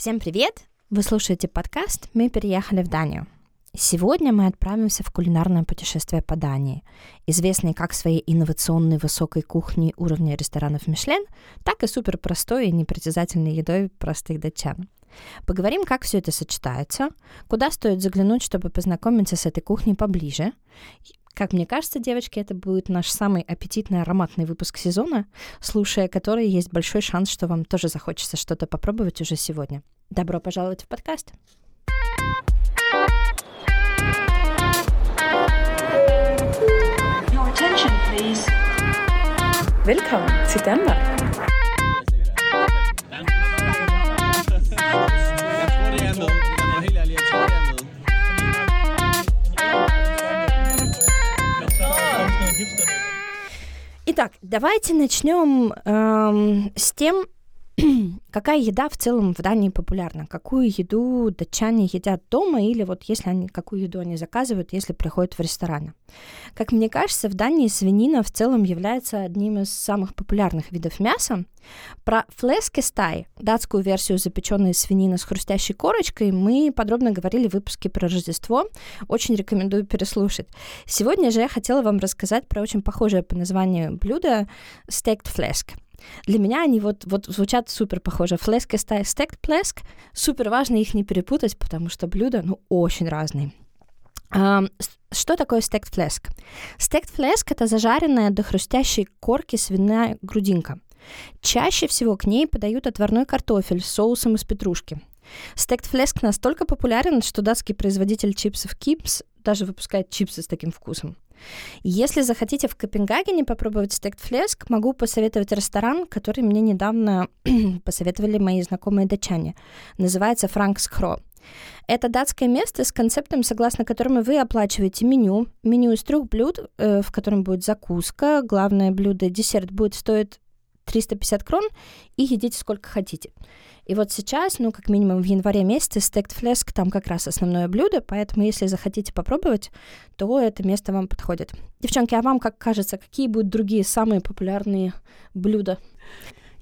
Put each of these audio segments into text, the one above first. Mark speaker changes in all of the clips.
Speaker 1: Всем привет! Вы слушаете подкаст «Мы переехали в Данию». Сегодня мы отправимся в кулинарное путешествие по Дании, известной как своей инновационной высокой кухней уровня ресторанов Мишлен, так и суперпростой и непритязательной едой простых датчан. Поговорим, как все это сочетается, куда стоит заглянуть, чтобы познакомиться с этой кухней поближе, как мне кажется, девочки, это будет наш самый аппетитный ароматный выпуск сезона, слушая который есть большой шанс, что вам тоже захочется что-то попробовать уже сегодня. Добро пожаловать в подкаст!
Speaker 2: Velkommen til Danmark.
Speaker 1: Итак, давайте начнем эм, с тем, какая еда в целом в Дании популярна? Какую еду датчане едят дома или вот если они, какую еду они заказывают, если приходят в рестораны? Как мне кажется, в Дании свинина в целом является одним из самых популярных видов мяса. Про флескестай, датскую версию запеченной свинины с хрустящей корочкой, мы подробно говорили в выпуске про Рождество. Очень рекомендую переслушать. Сегодня же я хотела вам рассказать про очень похожее по названию блюдо стейкт флеск. Для меня они вот, вот звучат супер похоже. Флеск и стейк плеск. Супер важно их не перепутать, потому что блюда, ну, очень разные. Um, что такое стейк флеск? Стейк флеск — это зажаренная до хрустящей корки свиная грудинка. Чаще всего к ней подают отварной картофель с соусом из петрушки. Стейк флеск настолько популярен, что датский производитель чипсов Кипс даже выпускает чипсы с таким вкусом. Если захотите в Копенгагене попробовать стейк флеск, могу посоветовать ресторан, который мне недавно посоветовали мои знакомые датчане. Называется Франкс Хро. Это датское место с концептом, согласно которому вы оплачиваете меню. Меню из трех блюд, э, в котором будет закуска, главное блюдо, десерт будет стоить 350 крон, и едите сколько хотите. И вот сейчас, ну, как минимум в январе месяце, стейк флеск там как раз основное блюдо, поэтому если захотите попробовать, то это место вам подходит. Девчонки, а вам как кажется, какие будут другие самые популярные блюда?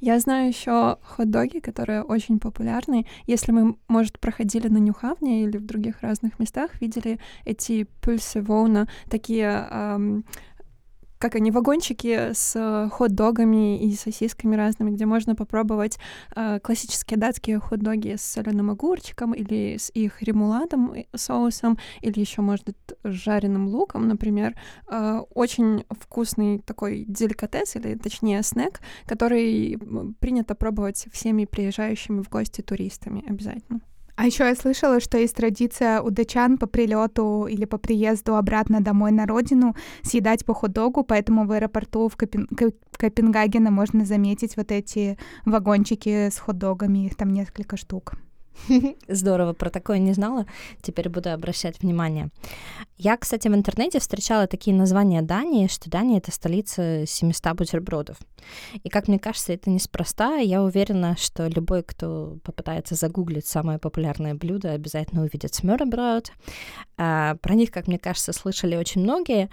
Speaker 3: Я знаю еще хот-доги, которые очень популярны. Если мы, может, проходили на Нюхавне или в других разных местах, видели эти пульсы волна, такие эм, как они, вагончики с э, хот-догами и сосисками разными, где можно попробовать э, классические датские хот-доги с соленым огурчиком или с их ремуладом, соусом, или еще, может с жареным луком, например. Э, очень вкусный такой деликатес, или точнее снэк, который принято пробовать всеми приезжающими в гости туристами обязательно.
Speaker 4: А еще я слышала, что есть традиция у дачан по прилету или по приезду обратно домой на родину съедать по хот-догу, поэтому в аэропорту в Копен... Копенгагена можно заметить вот эти вагончики с хот-догами, их там несколько штук.
Speaker 1: Здорово, про такое не знала. Теперь буду обращать внимание. Я, кстати, в интернете встречала такие названия Дании, что Дания — это столица 700 бутербродов. И, как мне кажется, это неспроста. Я уверена, что любой, кто попытается загуглить самое популярное блюдо, обязательно увидит смёреброд. А, про них, как мне кажется, слышали очень многие.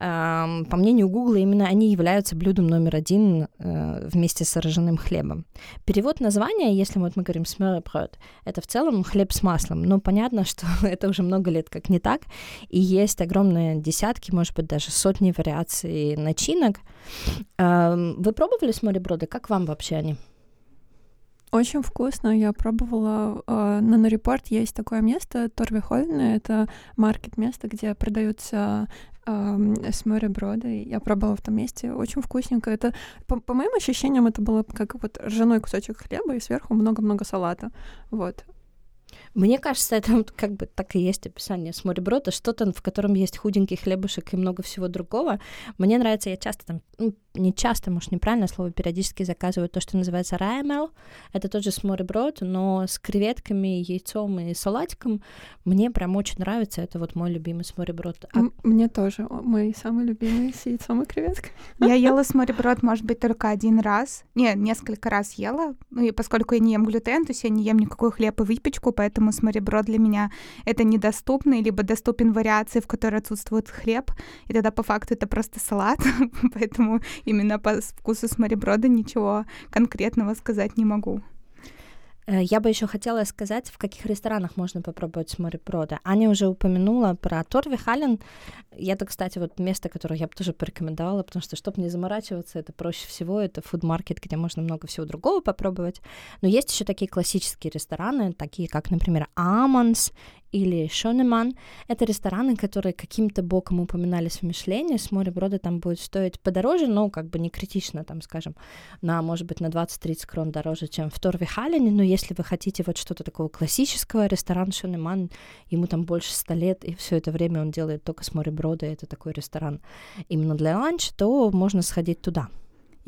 Speaker 1: А, по мнению Гугла, именно они являются блюдом номер один а, вместе с ржаным хлебом. Перевод названия, если вот мы говорим смёреброд, это в целом хлеб с маслом. Но понятно, что это уже много лет как не так, и есть огромные десятки, может быть, даже сотни вариаций начинок. Вы пробовали с мореброды? Как вам вообще они?
Speaker 3: Очень вкусно. Я пробовала. Э, на Норрепорт есть такое место, Торвихольное. Это маркет-место, где продаются с мореброда. Я пробовала в том месте. Очень вкусненько. Это, по, по моим ощущениям, это было как вот ржаной кусочек хлеба и сверху много-много салата. Вот.
Speaker 1: Мне кажется, это как бы так и есть описание с мореброда, что-то, в котором есть худенький хлебушек и много всего другого. Мне нравится, я часто там, ну, не часто, может, неправильное слово, периодически заказываю то, что называется раймел. Это тот же смореброд, но с креветками, яйцом и салатиком. Мне прям очень нравится. Это вот мой любимый смореброд.
Speaker 3: А... Мне тоже. Мой самый любимый с яйцом и креветками.
Speaker 4: Я ела смореброд, может быть, только один раз. Не, несколько раз ела. Ну и поскольку я не ем глютен, то есть я не ем никакой хлеб и выпечку, поэтому смореброд для меня это недоступно, либо доступен вариации, в которой отсутствует хлеб, и тогда по факту это просто салат, поэтому именно по вкусу смореброда ничего конкретного сказать не могу.
Speaker 1: Э, я бы еще хотела сказать, в каких ресторанах можно попробовать морепрода. Аня уже упомянула про Торви Хален. И это, кстати, вот место, которое я бы тоже порекомендовала, потому что, чтобы не заморачиваться, это проще всего, это фудмаркет, где можно много всего другого попробовать. Но есть еще такие классические рестораны, такие как, например, Аманс или Шонеман. Это рестораны, которые каким-то боком упоминались в Мишлене. С мореброда там будет стоить подороже, но как бы не критично, там, скажем, на, может быть, на 20-30 крон дороже, чем в Торвихалене. Но если вы хотите вот что-то такого классического, ресторан Шонеман, ему там больше 100 лет, и все это время он делает только с мореброда, это такой ресторан именно для ланча, то можно сходить туда.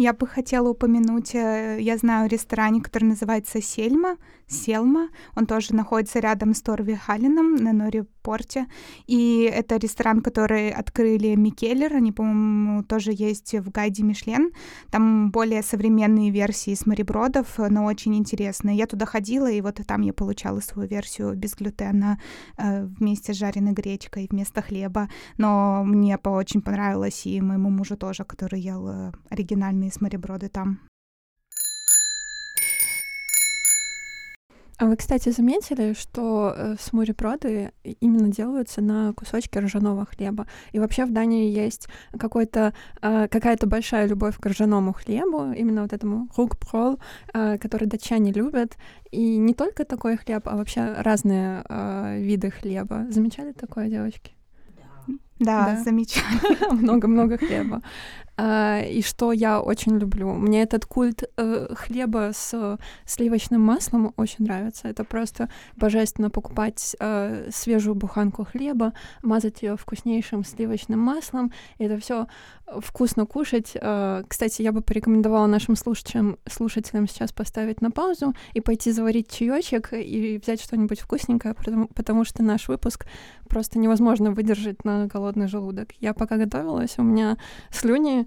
Speaker 4: Я бы хотела упомянуть, э, я знаю ресторане, который называется Сельма, Селма. Он тоже находится рядом с Торви Халином на Норе порте. И это ресторан, который открыли Микеллер. Они, по-моему, тоже есть в гайде Мишлен. Там более современные версии с морепродов, но очень интересные. Я туда ходила, и вот там я получала свою версию без глютена э, вместе с жареной гречкой вместо хлеба. Но мне очень понравилось, и моему мужу тоже, который ел э, оригинальные с морепроды там.
Speaker 3: А вы, кстати, заметили, что э, смурепроды именно делаются на кусочке ржаного хлеба? И вообще в Дании есть какой-то, э, какая-то большая любовь к ржаному хлебу, именно вот этому рукпрол, э, который датчане любят. И не только такой хлеб, а вообще разные виды хлеба. Замечали такое, девочки?
Speaker 4: Да, да. замечательно.
Speaker 3: Много-много хлеба. А, и что я очень люблю. Мне этот культ э, хлеба с сливочным маслом очень нравится. Это просто божественно покупать э, свежую буханку хлеба, мазать ее вкуснейшим сливочным маслом. И это все вкусно кушать. Э, кстати, я бы порекомендовала нашим слушателям, слушателям сейчас поставить на паузу и пойти заварить чаечек и взять что-нибудь вкусненькое, потому, потому что наш выпуск просто невозможно выдержать на голодный желудок. Я пока готовилась, у меня слюни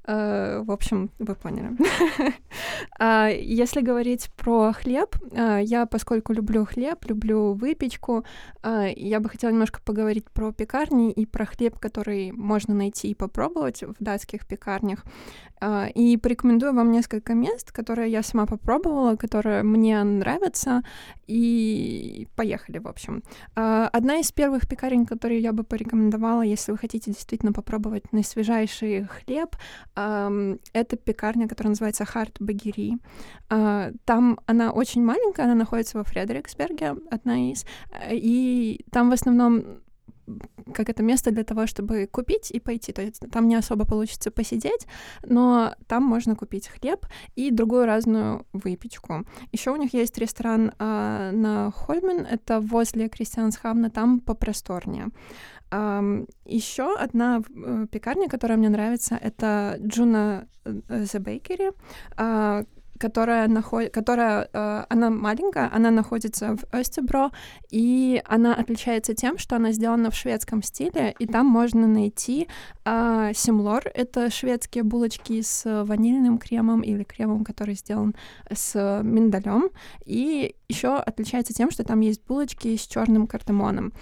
Speaker 3: в общем, вы поняли. А, если говорить про хлеб, а, я, поскольку люблю хлеб, люблю выпечку, а, я бы хотела немножко поговорить про пекарни и про хлеб, который можно найти и попробовать в датских пекарнях. И порекомендую вам несколько мест, которые я сама попробовала, которые мне нравятся, и поехали, в общем. Одна из первых пекарен, которые я бы порекомендовала, если вы хотите действительно попробовать наисвежайший хлеб, это пекарня, которая называется Харт Багири. А, там она очень маленькая, она находится во Фредериксберге, одна из, и там в основном как это место для того, чтобы купить и пойти. То есть там не особо получится посидеть, но там можно купить хлеб и другую разную выпечку. Еще у них есть ресторан э, на Хольмен, это возле Кристиансхамна, там попросторнее. Еще одна uh, пекарня, которая мне нравится, это Джуна uh, The Bakery. Uh, которая, наход... которая э, она маленькая, она находится в Östebro, и она отличается тем, что она сделана в шведском стиле, и там можно найти э, симлор, это шведские булочки с ванильным кремом или кремом, который сделан с миндалем, и еще отличается тем, что там есть булочки с черным кардамоном.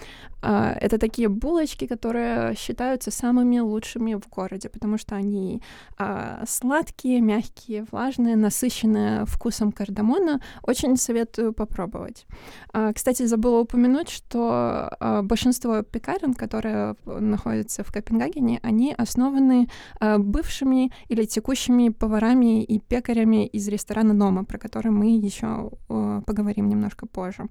Speaker 3: Э, это такие булочки, которые считаются самыми лучшими в городе, потому что они э, сладкие, мягкие, влажные, насыщенные вкусом кардамона. Очень советую попробовать. А, кстати, забыла упомянуть, что а, большинство пекарен, которые находятся в Копенгагене, они основаны а, бывшими или текущими поварами и пекарями из ресторана Нома, про который мы еще поговорим немножко позже.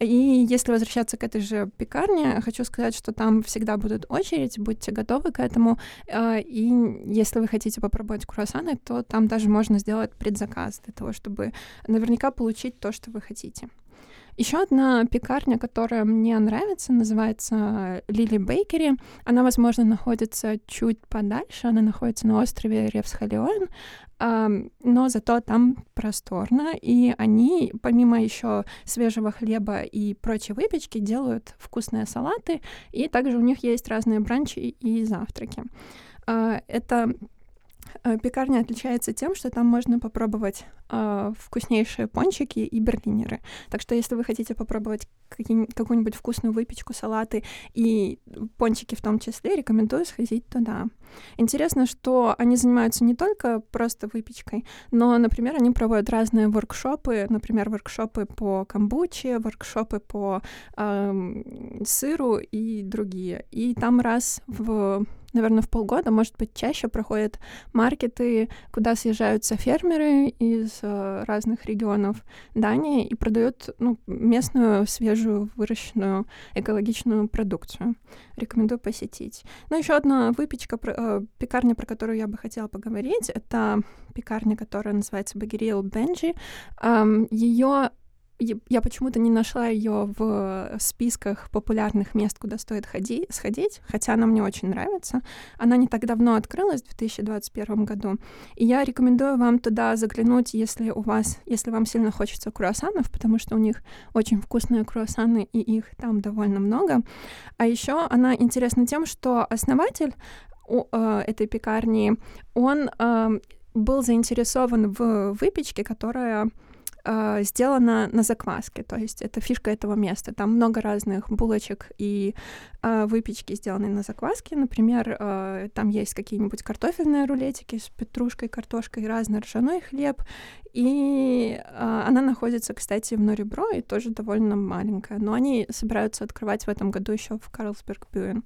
Speaker 3: И если возвращаться к этой же пекарне, хочу сказать, что там всегда будет очередь, будьте готовы к этому. И если вы хотите попробовать круассаны, то там даже можно сделать предзаказ для того, чтобы наверняка получить то, что вы хотите. Еще одна пекарня, которая мне нравится, называется Лили Бейкери. Она, возможно, находится чуть подальше, она находится на острове Ревсхалион, но зато там просторно, и они, помимо еще свежего хлеба и прочей выпечки, делают вкусные салаты, и также у них есть разные бранчи и завтраки. А, это пекарня отличается тем, что там можно попробовать э, вкуснейшие пончики и берлинеры. Так что если вы хотите попробовать какую-нибудь вкусную выпечку, салаты и пончики в том числе, рекомендую сходить туда. Интересно, что они занимаются не только просто выпечкой, но, например, они проводят разные воркшопы, например, воркшопы по камбуче, воркшопы по э, сыру и другие. И там раз в наверное, в полгода, может быть, чаще проходят маркеты, куда съезжаются фермеры из э, разных регионов Дании и продают ну, местную свежую выращенную экологичную продукцию. Рекомендую посетить. Ну, еще одна выпечка, э, пекарня, про которую я бы хотела поговорить, это пекарня, которая называется Багерил Бенджи. Ее я почему-то не нашла ее в списках популярных мест, куда стоит ходи, сходить, хотя она мне очень нравится. Она не так давно открылась, в 2021 году. И я рекомендую вам туда заглянуть, если у вас, если вам сильно хочется круассанов, потому что у них очень вкусные круассаны, и их там довольно много. А еще она интересна тем, что основатель у, э, этой пекарни, он э, был заинтересован в выпечке, которая э, сделано на закваске, то есть это фишка этого места. Там много разных булочек и э, выпечки сделаны на закваске. Например, э, там есть какие-нибудь картофельные рулетики с петрушкой, картошкой, разный ржаной хлеб. И э, она находится, кстати, в Норибро и тоже довольно маленькая. Но они собираются открывать в этом году еще в Карлсберг-Бюен.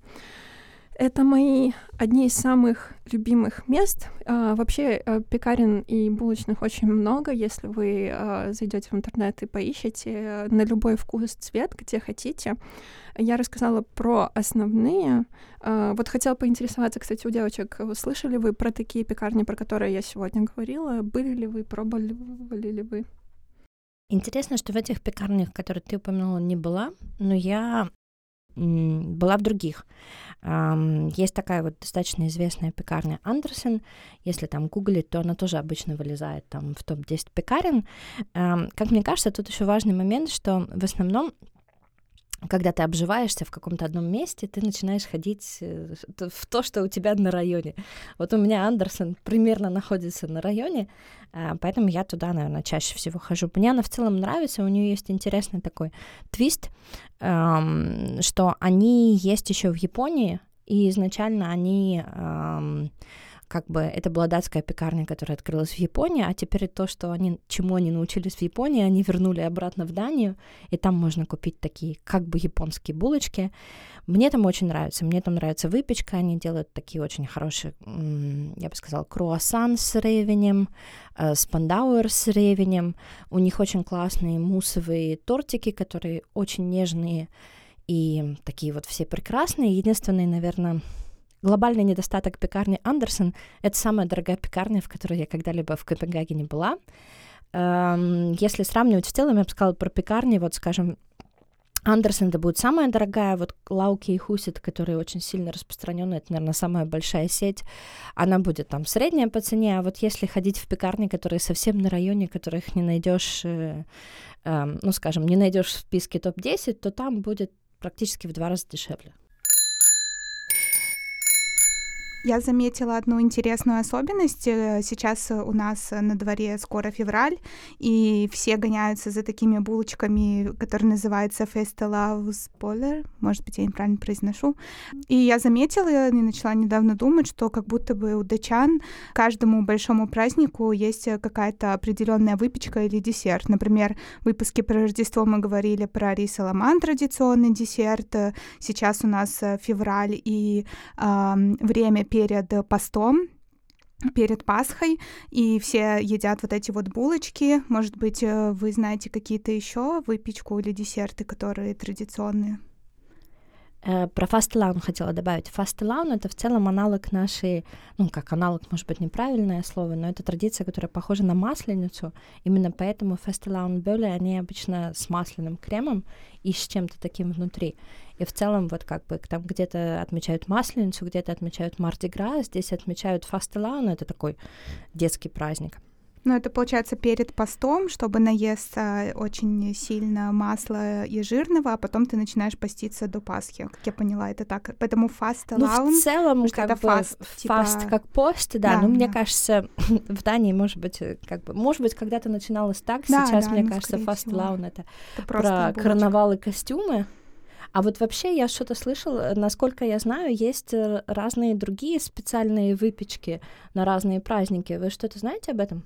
Speaker 3: Это мои одни из самых любимых мест. А, вообще а, пекарен и булочных очень много. Если вы а, зайдете в интернет и поищете э, на любой вкус, цвет, где хотите. Я рассказала про основные. А, вот хотела поинтересоваться, кстати, у девочек, слышали вы про такие пекарни, про которые я сегодня говорила? Были ли вы, пробовали ли вы?
Speaker 1: Интересно, что в этих пекарнях, которые ты упомянула, не была, но я была в других. Есть такая вот достаточно известная пекарня Андерсон. Если там гуглить, то она тоже обычно вылезает там в топ-10 пекарен. Как мне кажется, тут еще важный момент, что в основном когда ты обживаешься в каком-то одном месте, ты начинаешь ходить э, в то, что у тебя на районе. Вот у меня Андерсон примерно находится на районе, а, поэтому я туда, наверное, чаще всего хожу. Мне она в целом нравится, у нее есть интересный такой твист, что они есть еще в Японии, и изначально они как бы это была датская пекарня, которая открылась в Японии, а теперь то, что они, чему они научились в Японии, они вернули обратно в Данию, и там можно купить такие как бы японские булочки. Мне там очень нравится, мне там нравится выпечка, они делают такие очень хорошие, я бы сказала, круассан с ревенем, э, спандауэр с ревенем, у них очень классные муссовые тортики, которые очень нежные и такие вот все прекрасные. Единственное, наверное, Глобальный недостаток пекарни Андерсон — это самая дорогая пекарня, в которой я когда-либо в Копенгагене была. Эм, если сравнивать в целом, я бы сказала про пекарни, вот, скажем, Андерсон это будет самая дорогая, вот Лауки и Хусит, которые очень сильно распространены, это, наверное, самая большая сеть, она будет там средняя по цене, а вот если ходить в пекарни, которые совсем на районе, которых не найдешь, э, э, ну, скажем, не найдешь в списке топ-10, то там будет практически в два раза дешевле.
Speaker 4: Я заметила одну интересную особенность. Э, сейчас у нас на дворе скоро февраль, и все гоняются за такими булочками, которые называются Festelaus Boller. Может быть, я неправильно произношу. И я заметила и начала недавно думать, что как будто бы у датчан каждому большому празднику есть какая-то определенная выпечка или десерт. Например, в выпуске про Рождество мы говорили про рис аламан, традиционный десерт. Сейчас у нас февраль и э, время перед постом, перед Пасхой, и все едят вот эти вот булочки. Может быть, э, вы знаете какие-то еще выпечку или десерты, которые традиционные?
Speaker 1: Э, про фастелаун хотела добавить. Фастелаун — это в целом аналог нашей, ну, как аналог, может быть, неправильное слово, но это традиция, которая похожа на масленицу. Именно поэтому фастелаун бёли, они обычно с масляным кремом и с чем-то таким внутри. И в целом вот как бы там где-то отмечают масленицу, где-то отмечают Марди Гра, здесь отмечают фастелаун, это такой детский праздник.
Speaker 4: Ну, это получается перед постом, чтобы наесться очень сильно масла и жирного, а потом ты начинаешь поститься до Пасхи. Как я поняла, это так. Поэтому fast
Speaker 1: Ну, в целом, как
Speaker 4: это
Speaker 1: бы,
Speaker 4: fast,
Speaker 1: fast
Speaker 4: типа-
Speaker 1: как пост, да,
Speaker 4: Да,
Speaker 1: но мне
Speaker 4: да.
Speaker 1: кажется, в Дании, может быть, э, как бы, может быть, когда-то начиналось так,
Speaker 4: Да,
Speaker 1: сейчас,
Speaker 4: да,
Speaker 1: мне
Speaker 4: ну,
Speaker 1: кажется, fastelavn это
Speaker 4: Это
Speaker 1: про
Speaker 4: булочка.
Speaker 1: карнавал и костюмы. А вот вообще я что-то слышала, насколько я знаю, есть э, разные другие специальные выпечки на разные праздники. Вы что-то знаете об этом?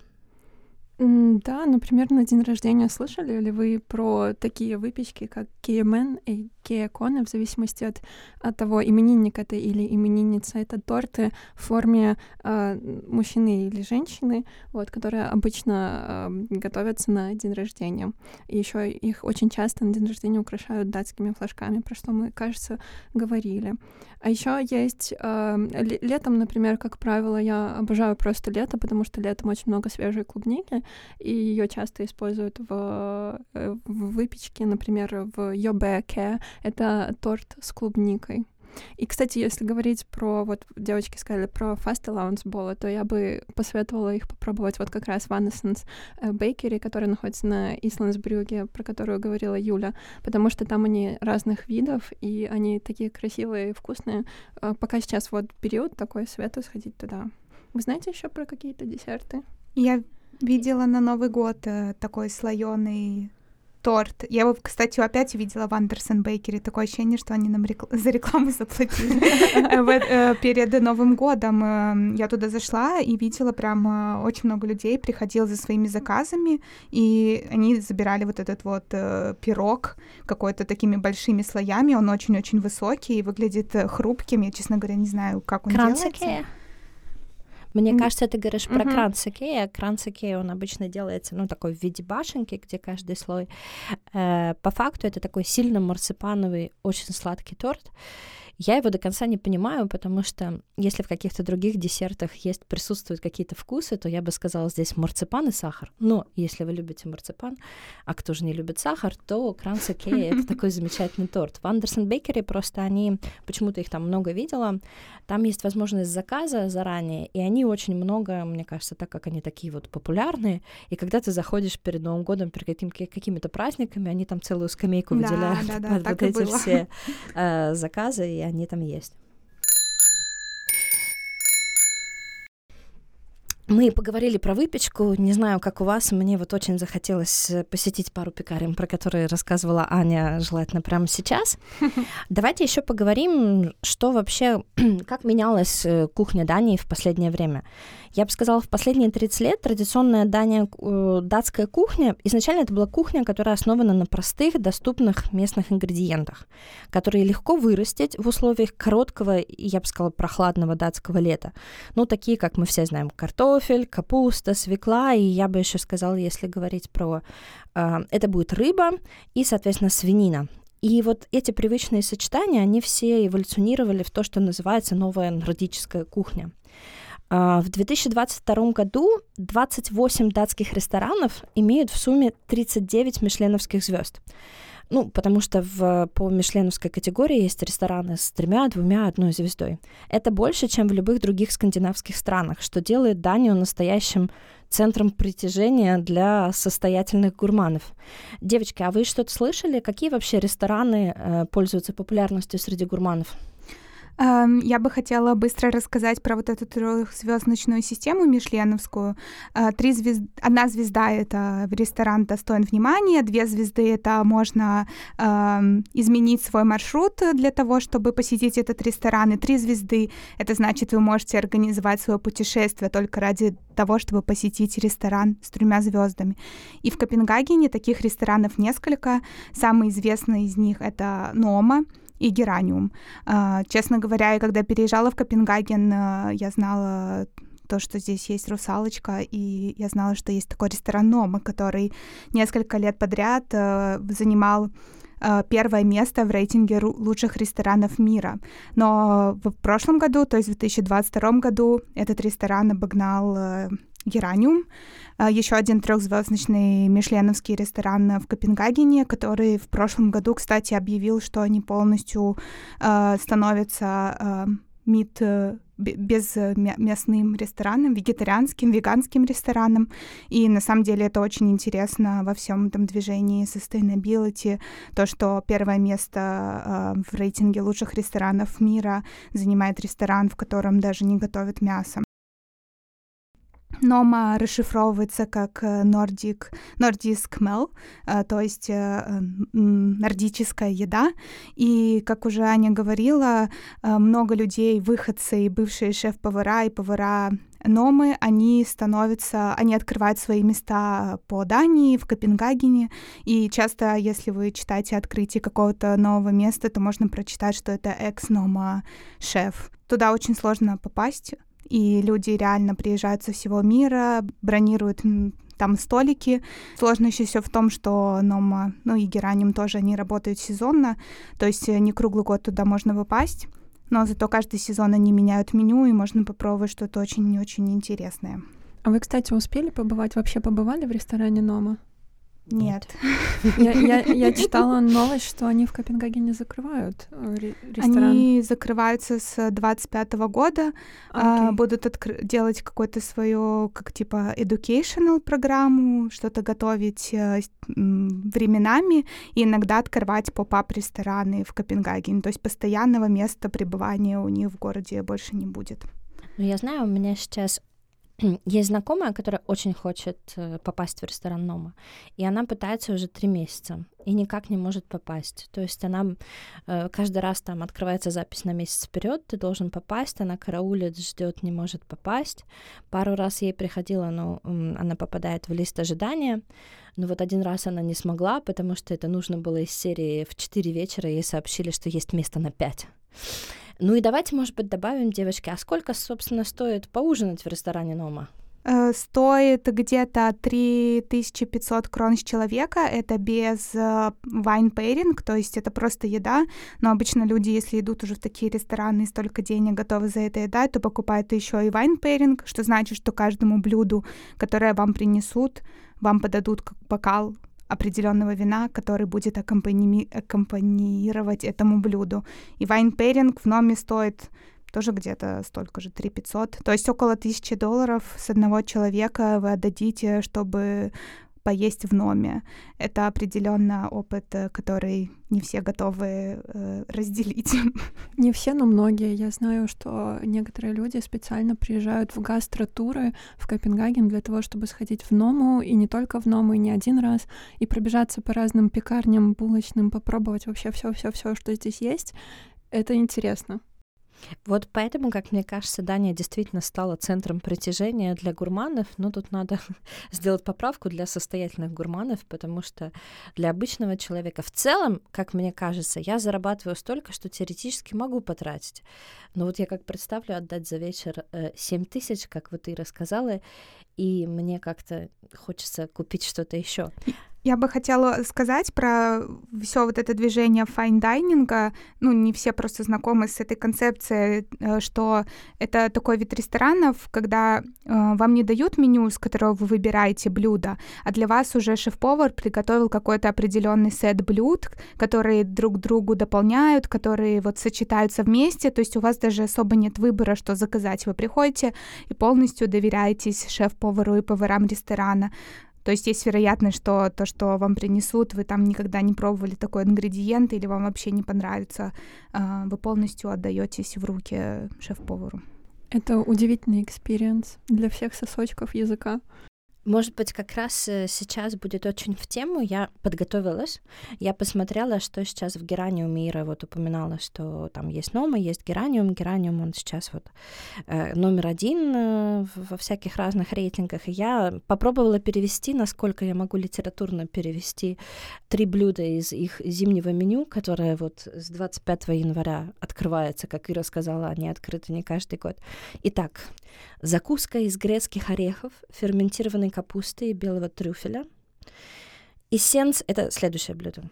Speaker 3: Да, например, на день рождения слышали ли вы про такие выпечки, как кеймен и кейконы, в зависимости от, от того, именинник это или именинница. Это торты в форме а, мужчины или женщины, вот, которые обычно а, готовятся на день рождения. И еще их очень часто на день рождения украшают датскими флажками, про что мы, кажется, говорили. А еще есть ле- летом, например, как правило, я обожаю просто лето, потому что летом очень много свежей клубники, и ее часто используют в, э, в выпечке, например, в йобеке. Это торт с клубникой. И, кстати, если говорить про, вот девочки сказали про Fast Allowance Bowl, то я бы посоветовала их попробовать вот как раз в Anderson's э, Bakery, который находится на Исландсбрюге, про которую говорила Юля, потому что там они разных видов, и они такие красивые и вкусные. Э, Пока сейчас вот период такой, советую сходить туда. Вы знаете еще про какие-то десерты?
Speaker 4: Я видела на Новый год э, такой слоеный торт. Я его, кстати, опять увидела в Андерсон Бейкере. Такое ощущение, что они нам рекл- за рекламу заплатили. Э, Перед Новым годом э, я туда зашла и видела прям э, очень много людей приходило за своими заказами, и они забирали вот этот вот э, пирог какой-то такими большими слоями. Он очень-очень высокий и выглядит хрупким. Я, честно говоря, не знаю, как он делается.
Speaker 1: Мне
Speaker 3: М,
Speaker 1: кажется, ты говоришь про
Speaker 3: мгм.
Speaker 1: кранцекея. Кранцекея, он обычно делается, ну, такой в виде башенки, где каждый слой. Э, по факту это такой сильно марципановый, очень сладкий торт. Я его до конца не понимаю, потому что если в каких-то других десертах есть, присутствуют какие-то вкусы, то я бы сказала здесь марципан и сахар. Но если вы любите марципан, а кто же не любит сахар, то кранцекея — это такой замечательный торт. В Андерсон Бейкере просто они, почему-то их там много видела, там есть возможность заказа заранее, и они очень много, мне кажется, так как они такие вот популярные, и когда ты заходишь перед Новым годом, перед каким- какими-то праздниками, они там целую скамейку
Speaker 4: Да,
Speaker 1: выделяют
Speaker 4: да, да,
Speaker 1: под
Speaker 4: так
Speaker 1: вот эти
Speaker 4: было.
Speaker 1: все э, заказы, и они там есть. Мы поговорили про выпечку. Не знаю, как у вас. Мне вот очень захотелось э, посетить пару пекарен, про которые рассказывала Аня, желательно прямо сейчас. Давайте еще поговорим, что вообще, как менялась э, кухня Дании в последнее время. Я бы сказала, в последние 30 лет традиционная Дания, э, датская кухня, изначально это была кухня, которая основана на простых, доступных местных ингредиентах, которые легко вырастить в условиях короткого, я бы сказала, прохладного датского лета. Ну, такие, как мы все знаем, картофель, капуста, свекла, и я бы еще сказала, если говорить про... э, это будет рыба и, соответственно, свинина. И вот эти привычные сочетания, они все эволюционировали в то, что называется новая нордическая кухня. А, В 2022 году 28 датских ресторанов имеют в сумме 39 мишленовских звезд. Ну, потому что в, по мишленовской категории есть рестораны с тремя, двумя, одной звездой. Это больше, чем в любых других скандинавских странах, что делает Данию настоящим центром притяжения для состоятельных гурманов. Девочки, а вы что-то слышали? Какие вообще рестораны э, пользуются популярностью среди гурманов?
Speaker 4: Эм, Я бы хотела быстро рассказать про вот эту трехзвездочную систему мишленовскую. Э, Три звезд... Одна звезда — это ресторан достоин внимания, две звезды — это можно эм, изменить свой маршрут для того, чтобы посетить этот ресторан, и три звезды — это значит, вы можете организовать свое путешествие только ради того, чтобы посетить ресторан с тремя звездами. И в Копенгагене таких ресторанов несколько. Самый известный из них — это Нома, и гераниум. А, Честно говоря, я когда переезжала в Копенгаген, а, я знала то, что здесь есть русалочка, и я знала, что есть такой ресторан Нома, который несколько лет подряд а, занимал а, первое место в рейтинге лучших ресторанов мира. Но в прошлом году, то есть в 2022 году, этот ресторан обогнал Гераниум, а, еще один трехзвездочный мишленовский ресторан в Копенгагене, который в прошлом году, кстати, объявил, что они полностью э, становятся э, мид, э, без мясным рестораном, вегетарианским, веганским рестораном. И на самом деле это очень интересно во всем этом движении sustainability, то, что первое место в рейтинге лучших ресторанов мира занимает ресторан, в котором даже не готовят мясо. Нома расшифровывается как нордик, нордиск мел, то есть э, нордическая еда. И, как уже Аня говорила, э, много людей, выходцы и бывшие шеф-повара и повара Номы, они становятся, они открывают свои места по Дании, в Копенгагене, и часто, если вы читаете открытие какого-то нового места, то можно прочитать, что это экс-нома шеф. Туда очень сложно попасть, и люди реально приезжают со всего мира, бронируют там столики. Сложно еще в том, что Нома, ну и Гераним тоже, они работают сезонно, то есть э, не круглый год туда можно попасть, но зато каждый сезон они меняют меню, и можно попробовать что-то очень-очень интересное.
Speaker 3: А вы, кстати, успели побывать, вообще побывали в ресторане Нома?
Speaker 4: Нет.
Speaker 3: Я, я, я читала новость, что они в Копенгагене закрывают э, ресторан.
Speaker 4: Они закрываются с 25 года, okay. а, будут откр- делать какую-то свою, как типа, educational программу, что-то готовить а, временами и иногда открывать поп-ап рестораны в Копенгагене. То есть постоянного места пребывания у них в городе больше не будет.
Speaker 1: Ну, я знаю, у меня сейчас есть знакомая, которая очень хочет э, попасть в ресторан Нома, и она пытается уже три месяца и никак не может попасть. То есть она э, каждый раз там открывается запись на месяц вперед, ты должен попасть, она караулит, ждет, не может попасть. Пару раз ей приходило, но она попадает в лист ожидания, но вот один раз она не смогла, потому что это нужно было из серии в 4 вечера, ей сообщили, что есть место на 5. Ну и давайте, может быть, добавим, девочки, а сколько, собственно, стоит поужинать в ресторане Нома?
Speaker 4: Э, стоит где-то 3500 крон с человека. Это без wine pairing, то есть это просто еда. Но обычно люди, если идут уже в такие рестораны и столько денег готовы за это дать, то покупают еще и wine pairing, что значит, что каждому блюду, которое вам принесут, вам подадут как бокал определенного вина, который будет аккомпани... аккомпанировать этому блюду. И wine pairing в Номе стоит тоже где-то столько же, 3 500. То есть около тысячи долларов с одного человека вы отдадите, чтобы поесть в Номе. Это определенно опыт, э, который не все готовы э, разделить.
Speaker 3: Не все, но многие. Я знаю, что некоторые люди специально приезжают в гастротуры в Копенгаген для того, чтобы сходить в Ному, и не только в Ному, и не один раз, и пробежаться по разным пекарням, булочным, попробовать вообще все-все-все, что здесь есть. Это интересно.
Speaker 1: Вот поэтому, как мне кажется, Дания действительно стала центром притяжения для гурманов, но тут надо сделать поправку для состоятельных гурманов, потому что для обычного человека в целом, как мне кажется, я зарабатываю столько, что теоретически могу потратить. Но вот я как представлю отдать за вечер э, 7 тысяч, как вот ты рассказала, и мне как-то хочется купить что-то еще.
Speaker 4: Я бы хотела сказать про все вот это движение fine dining а. Ну, не все просто знакомы с этой концепцией, э, что это такой вид ресторанов, когда э, вам не дают меню, с которого вы выбираете блюдо, а для вас уже шеф-повар приготовил какой-то определенный сет блюд, которые друг другу дополняют, которые вот сочетаются вместе. То есть у вас даже особо нет выбора, что заказать. Вы приходите и полностью доверяетесь шеф-повару и поварам ресторана. То есть есть вероятность, что то, что вам принесут, вы там никогда не пробовали такой ингредиент или вам вообще не понравится, а, вы полностью отдаетесь в руки шеф-повару.
Speaker 3: Это удивительный experience для всех сосочков языка.
Speaker 1: Может быть, как раз э, сейчас будет очень в тему. Я подготовилась, я посмотрела, что сейчас в Гераниуме Ира вот упоминала, что там есть Нома, есть Гераниум. Гераниум, он сейчас вот э, номер один э, во всяких разных рейтингах. И я попробовала перевести, насколько я могу литературно перевести три блюда из их зимнего меню, которое вот с 25 января открывается, как Ира сказала, они открыты не каждый год. Итак, закуска из грецких орехов, ферментированной капусты и белого трюфеля. Эссенц — это следующее блюдо.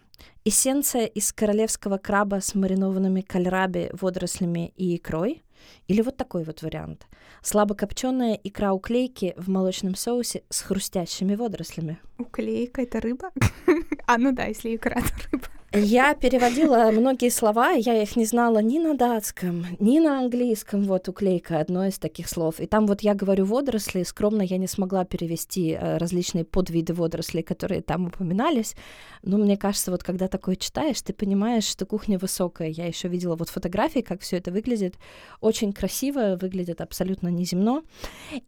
Speaker 1: Эссенция из королевского краба с маринованными кальраби, водорослями и икрой. Или вот такой вот вариант. Слабо копченая икра уклейки в молочном соусе с хрустящими водорослями.
Speaker 4: Уклейка — это рыба? а, ну да, если икра, то рыба.
Speaker 1: Я переводила многие слова, я их не знала ни на датском, ни на английском. Вот уклейка одно из таких слов. И там вот я говорю водоросли, скромно я не смогла перевести э, различные подвиды водорослей, которые там упоминались. Но мне кажется, вот когда такое читаешь, ты понимаешь, что кухня высокая. Я еще видела вот фотографии, как все это выглядит. Очень красиво, выглядит абсолютно неземно.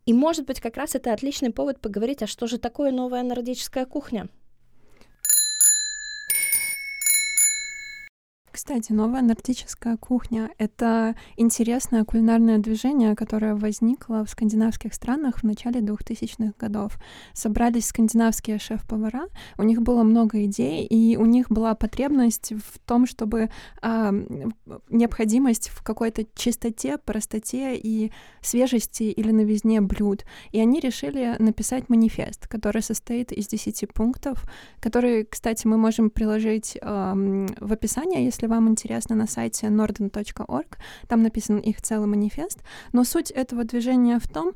Speaker 1: И, может быть, как раз это отличный повод поговорить, а что же такое новая нордическая кухня?
Speaker 3: Кстати, новая нордическая кухня — это интересное кулинарное движение, которое возникло в скандинавских странах в начале 2000-х годов. Собрались скандинавские шеф-повара, у них было много идей, и у них была потребность в том, чтобы а, необходимость в какой-то чистоте, простоте и свежести или новизне блюд. И они решили написать манифест, который состоит из 10 пунктов, который, кстати, мы можем приложить а, в описание, если вам интересно, на сайте norden.org, там написан их целый манифест, но суть этого движения в том,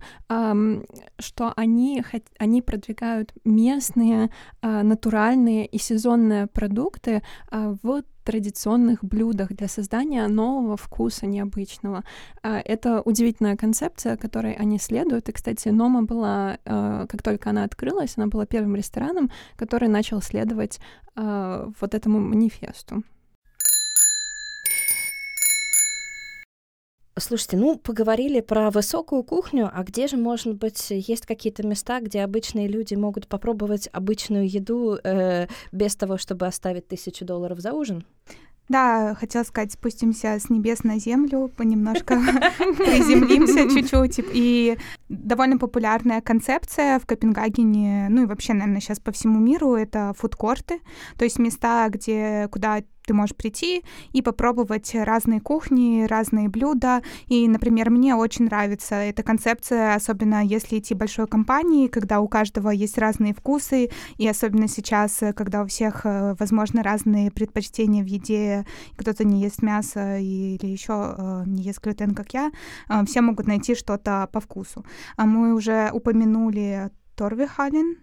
Speaker 3: что они, они продвигают местные, а, натуральные и сезонные продукты а, в традиционных блюдах для создания нового вкуса необычного. А, это удивительная концепция, которой они следуют. И, кстати, Нома была, как только она открылась, она была первым рестораном, который начал следовать вот этому манифесту.
Speaker 1: Слушайте, ну, поговорили про высокую кухню, а где же, может быть, есть какие-то места, где обычные люди могут попробовать обычную еду э, без того, чтобы оставить тысячу долларов за ужин?
Speaker 4: Да, хотела сказать, спустимся с небес на землю, понемножко приземлимся чуть-чуть. И довольно популярная концепция в Копенгагене, ну и вообще, наверное, сейчас по всему миру, это фудкорты, то есть места, где, куда ты можешь прийти и попробовать разные кухни, разные блюда. И, например, мне очень нравится эта концепция, особенно если идти большой компании, когда у каждого есть разные вкусы, и особенно сейчас, когда у всех, э, возможно, разные предпочтения в еде, кто-то не ест мясо или еще э, не ест глютен, как я, э, все могут найти что-то по вкусу. А мы уже упомянули Торвихален.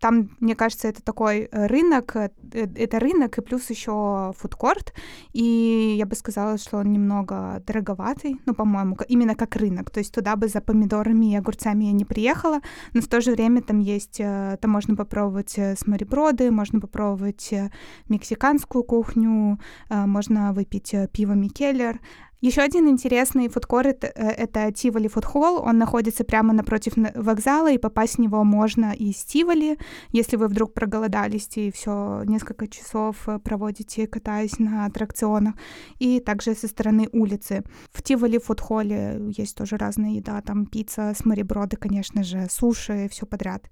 Speaker 4: Там, мне кажется, это такой э, рынок, э, э, это рынок и плюс еще фудкорт, и я бы сказала, что он немного дороговатый, ну, по-моему, именно как рынок, то есть туда бы за помидорами и огурцами я не приехала, но в то же время там есть, там можно попробовать смореброды, можно попробовать мексиканскую кухню, можно выпить пиво Микеллер, еще один интересный фудкорт — это Тиволи Фудхолл. Он находится прямо напротив вокзала, и попасть в него можно из Тиволи, если вы вдруг проголодались и все несколько часов э, проводите, катаясь на аттракционах, и также со стороны улицы. В Тиволи Фудхолле есть тоже разная еда, там пицца, смореброды, конечно же, суши, все подряд.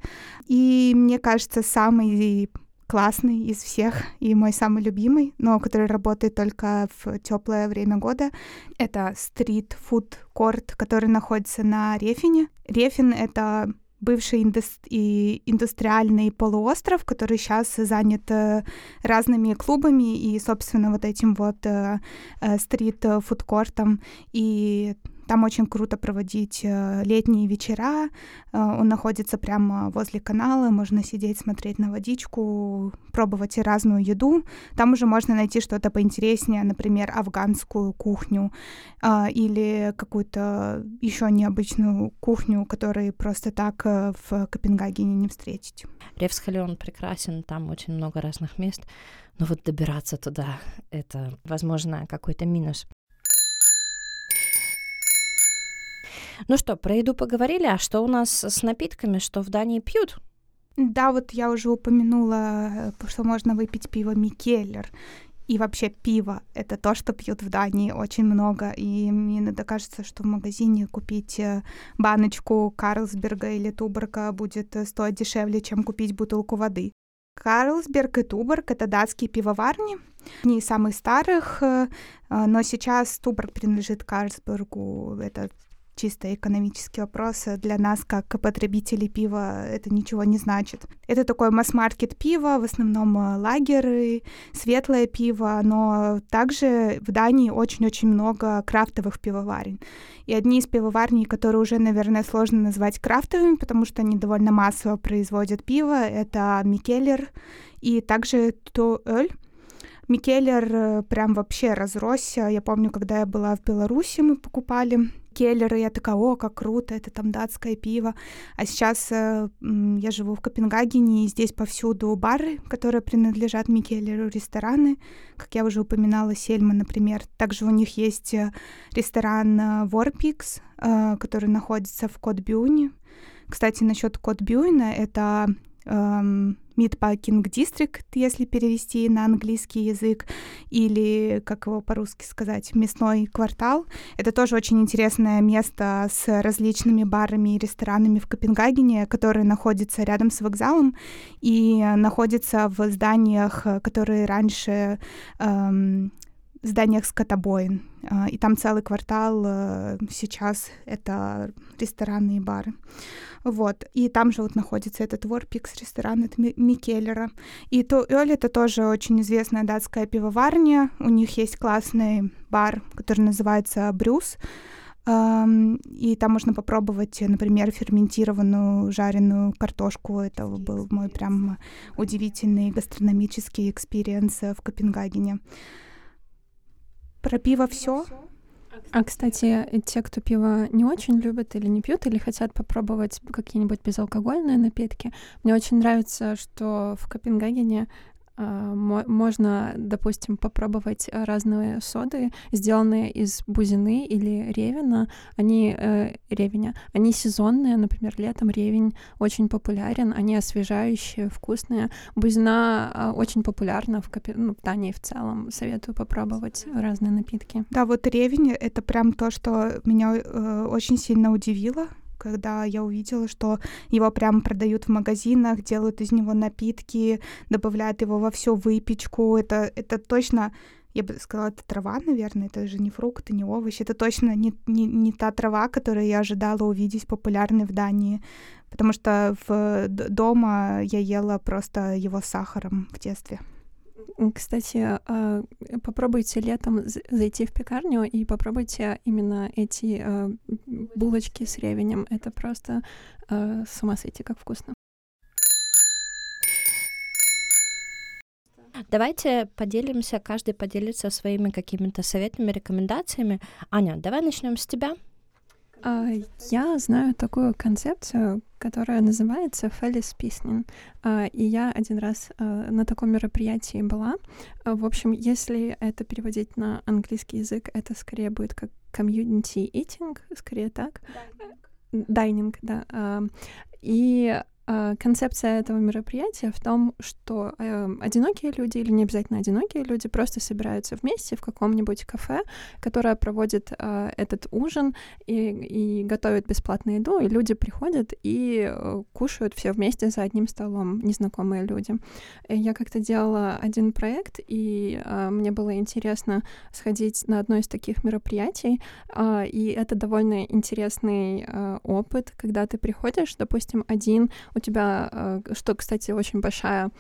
Speaker 4: И мне кажется, самый классный из всех и мой самый любимый, но который работает только в теплое время года. Это стрит-фуд-корт, который находится на Рефине. Рефин — это бывший индус- и индустриальный полуостров, который сейчас занят э, разными клубами и, собственно, вот этим вот э, э, стрит-фудкортом. И там очень круто проводить э, летние вечера. Э, он находится прямо возле канала. Можно сидеть, смотреть на водичку, пробовать разную еду. Там уже можно найти что-то поинтереснее, например, афганскую кухню э, или какую-то еще необычную кухню, которую просто так в Копенгагене не встретить.
Speaker 1: Ревсхален прекрасен, там очень много разных мест. Но вот добираться туда — это, возможно, какой-то минус. Ну что, про еду поговорили, а что у нас с напитками, что в Дании пьют?
Speaker 4: Да, вот я уже упомянула, э, что можно выпить пиво Микеллер. И вообще пиво — это то, что пьют в Дании очень много. И мне иногда кажется, что в магазине купить э, баночку Карлсберга или Туборга будет э, стоить дешевле, чем купить бутылку воды. Карлсберг и Туборг — это датские пивоварни, не из самых старых, но сейчас Туборг принадлежит Карлсбергу, это чисто экономический вопрос. Для нас, как потребителей пива, это ничего не значит. Это такой масс-маркет пива, в основном э, лагеры, светлое пиво, но также в Дании очень-очень много крафтовых пивоварен. И одни из пивоварней, которые уже, наверное, сложно назвать крафтовыми, потому что они довольно массово производят пиво, это Микеллер и также Туэль. Микеллер э, прям вообще разросся. Я помню, когда я была в Беларуси, мы покупали келлеры, я такая, о, как круто, это там датское пиво. А сейчас э, я живу в Копенгагене, и здесь повсюду бары, которые принадлежат Микеллеру, рестораны, как я уже упоминала, Сельма, например. Также у них есть э, ресторан Warpix, э, который находится в Котбюне. Кстати, насчет Котбюна, это эм, Meatpacking District, если перевести на английский язык, или, как его по-русски сказать, мясной квартал. Это тоже очень интересное место с различными барами и ресторанами в Копенгагене, которые находятся рядом с вокзалом и находятся в зданиях, которые раньше эм, зданиях скотобоин. А, и там целый квартал э, сейчас это рестораны и бары. Вот. И там же вот находится этот Ворпикс, ресторан от Микеллера. И то Эль это тоже очень известная датская пивоварня. У них есть классный бар, который называется Брюс. И там можно попробовать, например, ферментированную жареную картошку. Это был мой прям удивительный гастрономический experience в Копенгагене. Про пиво все.
Speaker 3: А, кстати, те, кто пиво не очень любят или не пьют, или хотят попробовать какие-нибудь безалкогольные напитки, мне очень нравится, что в Копенгагене можно, допустим, попробовать разные соды, сделанные из бузины или ревена. Они э, ревеня. Они сезонные, например, летом ревень очень популярен. Они освежающие, вкусные. Бузина э, очень популярна в, Копи... ну, в Дании в целом. Советую попробовать разные напитки.
Speaker 4: Да, вот ревень — это прям то, что меня э, очень сильно удивило когда я увидела, что его прям продают в магазинах, делают из него напитки, добавляют его во всю выпечку. Это, это точно я бы сказала, это трава, наверное, это же не фрукты, не овощи, это точно не, не, не та трава, которую я ожидала увидеть популярной в Дании, потому что в дома я ела просто его сахаром в детстве.
Speaker 3: Кстати, а, попробуйте летом зайти в пекарню и попробуйте именно эти а, булочки с ревенем. Это просто а, с ума сойти, как вкусно.
Speaker 1: Давайте поделимся, каждый поделится своими какими-то советами, рекомендациями. Аня, давай начнем с тебя.
Speaker 3: А, я знаю такую концепцию, которая называется Фелис Писнин. А, и я один раз а, на таком мероприятии была. В общем, если это переводить на английский язык, это скорее будет как community eating, скорее так. Дайнинг, да. И концепция этого мероприятия в том, что э, одинокие люди или не обязательно одинокие люди просто собираются вместе в каком-нибудь кафе, которое проводит э, этот ужин и, и готовит бесплатную еду, и люди приходят и э, кушают все вместе за одним столом, незнакомые люди. Я как-то делала один проект, и э, мне было интересно сходить на одно из таких мероприятий, э, и это довольно интересный э, опыт, когда ты приходишь, допустим, один у тебя, э, что, кстати, очень большая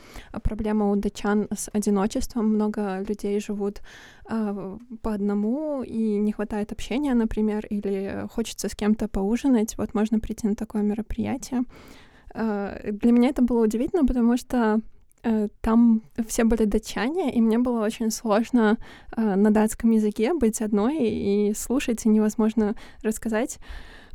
Speaker 3: проблема у датчан с одиночеством. Много людей живут э, по одному, и не хватает общения, например, или хочется с кем-то поужинать. Вот можно прийти на такое мероприятие. Э, для меня это было удивительно, потому что там все были датчане, и мне было очень сложно на датском языке быть одной и слушать, и невозможно рассказать.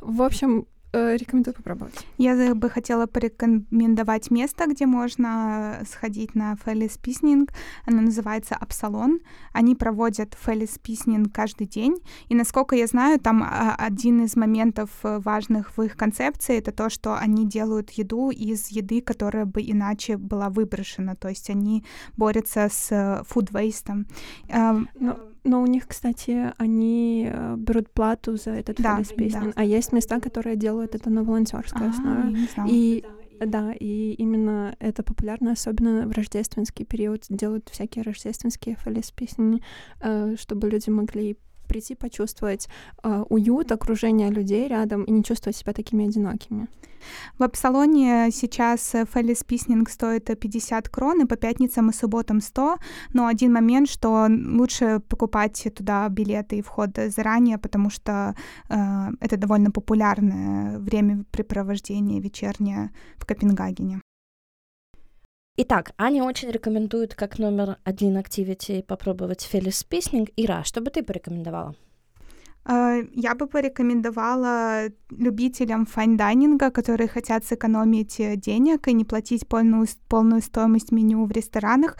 Speaker 3: В общем, Э, рекомендую попробовать.
Speaker 4: Я бы хотела порекомендовать место, где можно сходить на Фелис Писнинг. Оно называется Апсалон. Они проводят Фелис Писнинг каждый день. И насколько я знаю, там а, один из моментов э, важных в их концепции это то, что они делают еду из еды, которая бы иначе была выброшена. То есть они борются с фудвейстом.
Speaker 3: Эм, Но но у них, кстати, они э, берут плату за этот да, да. а есть места, которые делают это на волонтерской а, основе. И да, и именно это популярно, особенно в рождественский период делают всякие рождественские фэлис песни, э, чтобы люди могли прийти почувствовать э, уют, окружение людей рядом и не чувствовать себя такими одинокими.
Speaker 4: В Апсалоне сейчас Фелис Писнинг стоит 50 крон, и по пятницам и субботам 100, но один момент, что лучше покупать туда билеты и вход заранее, потому что э, это довольно популярное времяпрепровождение вечернее в Копенгагене.
Speaker 1: Итак, Аня очень рекомендует как номер один активити попробовать Фелис Писнинг. Ира, что бы ты порекомендовала?
Speaker 4: Э, я бы порекомендовала любителям файн-дайнинга, которые хотят сэкономить э, денег и не платить полную, полную стоимость меню в ресторанах,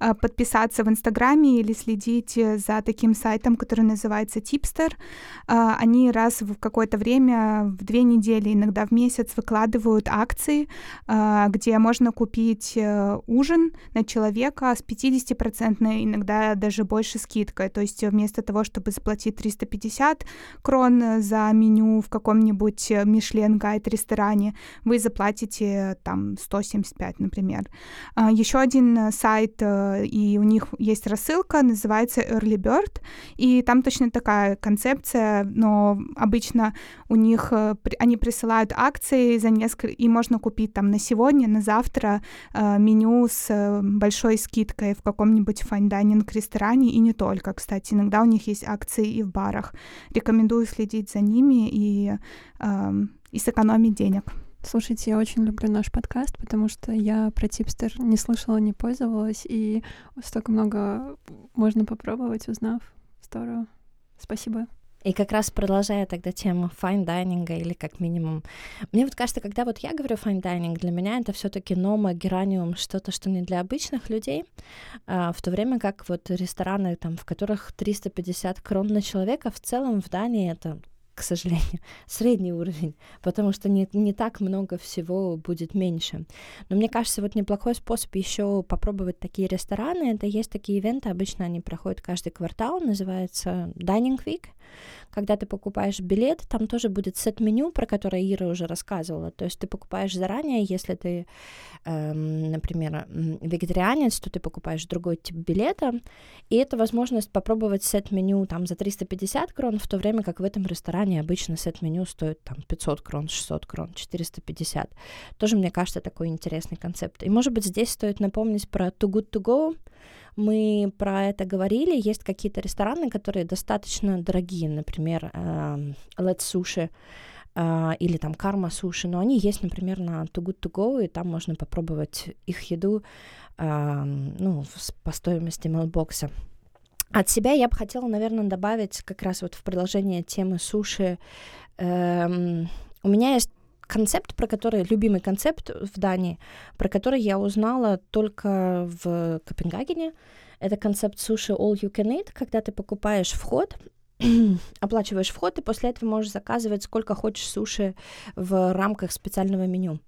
Speaker 4: э, подписаться в Инстаграме или следить за таким сайтом, который называется Tipster. Они раз в какое-то время, в две недели, иногда в месяц выкладывают акции, где можно купить ужин на человека с 50%, иногда даже больше скидкой. То есть вместо того, чтобы заплатить 350 50 крон за меню в каком-нибудь Michelin Guide ресторане, вы заплатите там 175, например. А, Еще один сайт, э, и у них есть рассылка, называется Early Bird, и там точно такая концепция, но обычно у них э, они присылают акции за несколько, и можно купить там на сегодня, на завтра э, меню с большой скидкой в каком-нибудь файн-дайнинг ресторане, и не только, кстати, иногда у них есть акции и в барах. Рекомендую следить за ними и, э, и сэкономить денег.
Speaker 3: Слушайте, я очень люблю наш подкаст, потому что я про Tipster не слышала, не пользовалась, и столько много можно попробовать, узнав. Здорово. Спасибо.
Speaker 1: И как раз продолжая тогда тему файн-дайнинга или как минимум... Мне вот кажется, когда вот я говорю файн-дайнинг, для меня это все таки Noma, Geranium, что-то, что не для обычных людей, а, в то время как вот рестораны, там, в которых 350 крон на человека, в целом в Дании это к сожалению, средний уровень, потому что не, не так много всего будет меньше. Но мне кажется, вот неплохой способ еще попробовать такие рестораны. Это есть такие ивенты, обычно они проходят каждый квартал, называется Dining Week когда ты покупаешь билет, там тоже будет сет-меню, про которое Ира уже рассказывала. То есть ты покупаешь заранее, если ты, эм, например, вегетарианец, то ты покупаешь другой тип билета, и это возможность попробовать сет-меню там за 350 крон, в то время как в этом ресторане обычно сет-меню стоит там 500 крон, 600 крон, 450. Тоже, мне кажется, такой интересный концепт. И, может быть, здесь стоит напомнить про Too Good To Go, мы про это говорили. Есть какие-то рестораны, которые достаточно дорогие, например, э, Let's Sushi э, или там Karma Sushi, но они есть, например, на Too Good To Go, и там можно попробовать их еду э, ну, по стоимости мелбокса. От себя я бы хотела, наверное, добавить как раз вот в продолжение темы суши. Эм, у меня есть концепт, про который, любимый концепт в Дании, про который я узнала только в Копенгагене. Это концепт суши all you can eat, когда ты покупаешь вход, оплачиваешь вход, и после этого можешь заказывать сколько хочешь суши в рамках специального меню.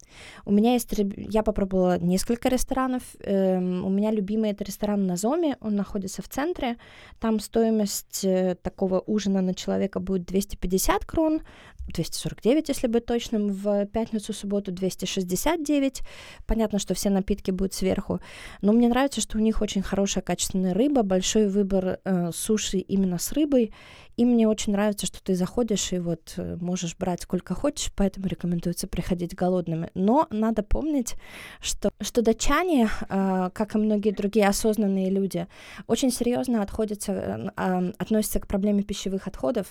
Speaker 1: У меня есть... Я попробовала несколько ресторанов. Эм, у меня любимый это ресторан на Зоме, он находится в центре. Там стоимость э, такого ужина на человека будет 250 крон, 249, если быть точным, в пятницу, субботу 269. Понятно, что все напитки будут сверху. Но мне нравится, что у них очень хорошая качественная рыба, большой выбор э, суши именно с рыбой. И мне очень нравится, что ты заходишь и вот э, можешь брать сколько хочешь, поэтому рекомендуется приходить голодными. Но надо помнить, что, что датчане, э, как и многие другие осознанные люди, очень серьезно отходятся, э, э, относятся к проблеме пищевых отходов.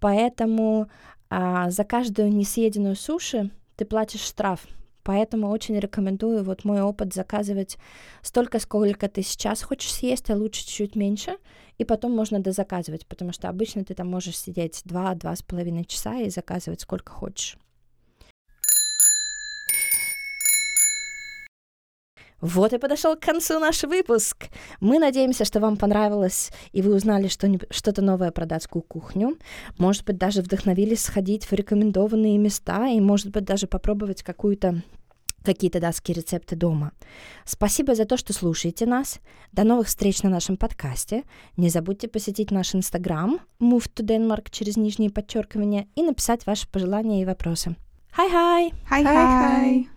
Speaker 1: Поэтому а за каждую несъеденную суши ты платишь штраф. Поэтому очень рекомендую, вот мой опыт, заказывать столько, сколько ты сейчас хочешь съесть, а лучше чуть меньше, и потом можно дозаказывать, потому что обычно ты там можешь сидеть 2-2,5 часа и заказывать сколько хочешь. Вот и подошел к концу наш выпуск. Мы надеемся, что вам понравилось, и вы узнали что-то новое про датскую кухню. Может быть, даже вдохновились сходить в рекомендованные места, и, может быть, даже попробовать какую-то какие-то датские рецепты дома. Спасибо за то, что слушаете нас. До новых встреч на нашем подкасте. Не забудьте посетить наш инстаграм Move to Denmark через нижние подчеркивания и написать ваши пожелания и вопросы. Хай-хай!
Speaker 4: Хай-хай!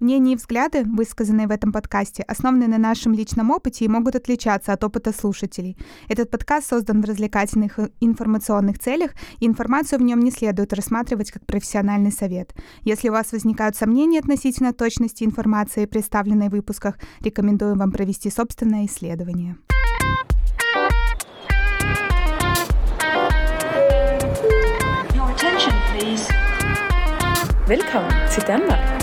Speaker 4: Мнения и взгляды, высказанные в этом подкасте, основаны на нашем личном опыте и могут отличаться от опыта слушателей. Этот подкаст создан в развлекательных и информационных целях, и информацию в нем не следует рассматривать как профессиональный совет. Если у вас возникают сомнения относительно точности информации, представленной в выпусках, рекомендую вам провести собственное исследование.
Speaker 2: Your attention, please. Velkommen til Danmark.